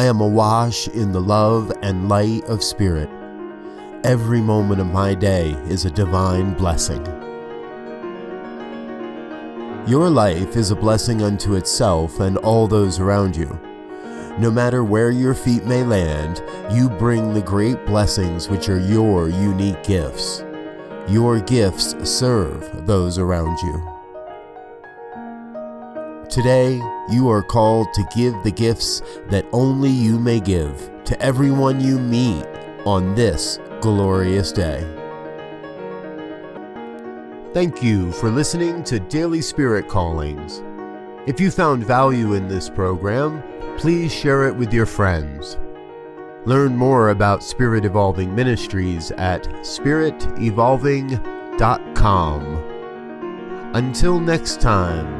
I am awash in the love and light of Spirit. Every moment of my day is a divine blessing. Your life is a blessing unto itself and all those around you. No matter where your feet may land, you bring the great blessings which are your unique gifts. Your gifts serve those around you. Today, you are called to give the gifts that only you may give to everyone you meet on this glorious day. Thank you for listening to Daily Spirit Callings. If you found value in this program, please share it with your friends. Learn more about Spirit Evolving Ministries at spiritevolving.com. Until next time,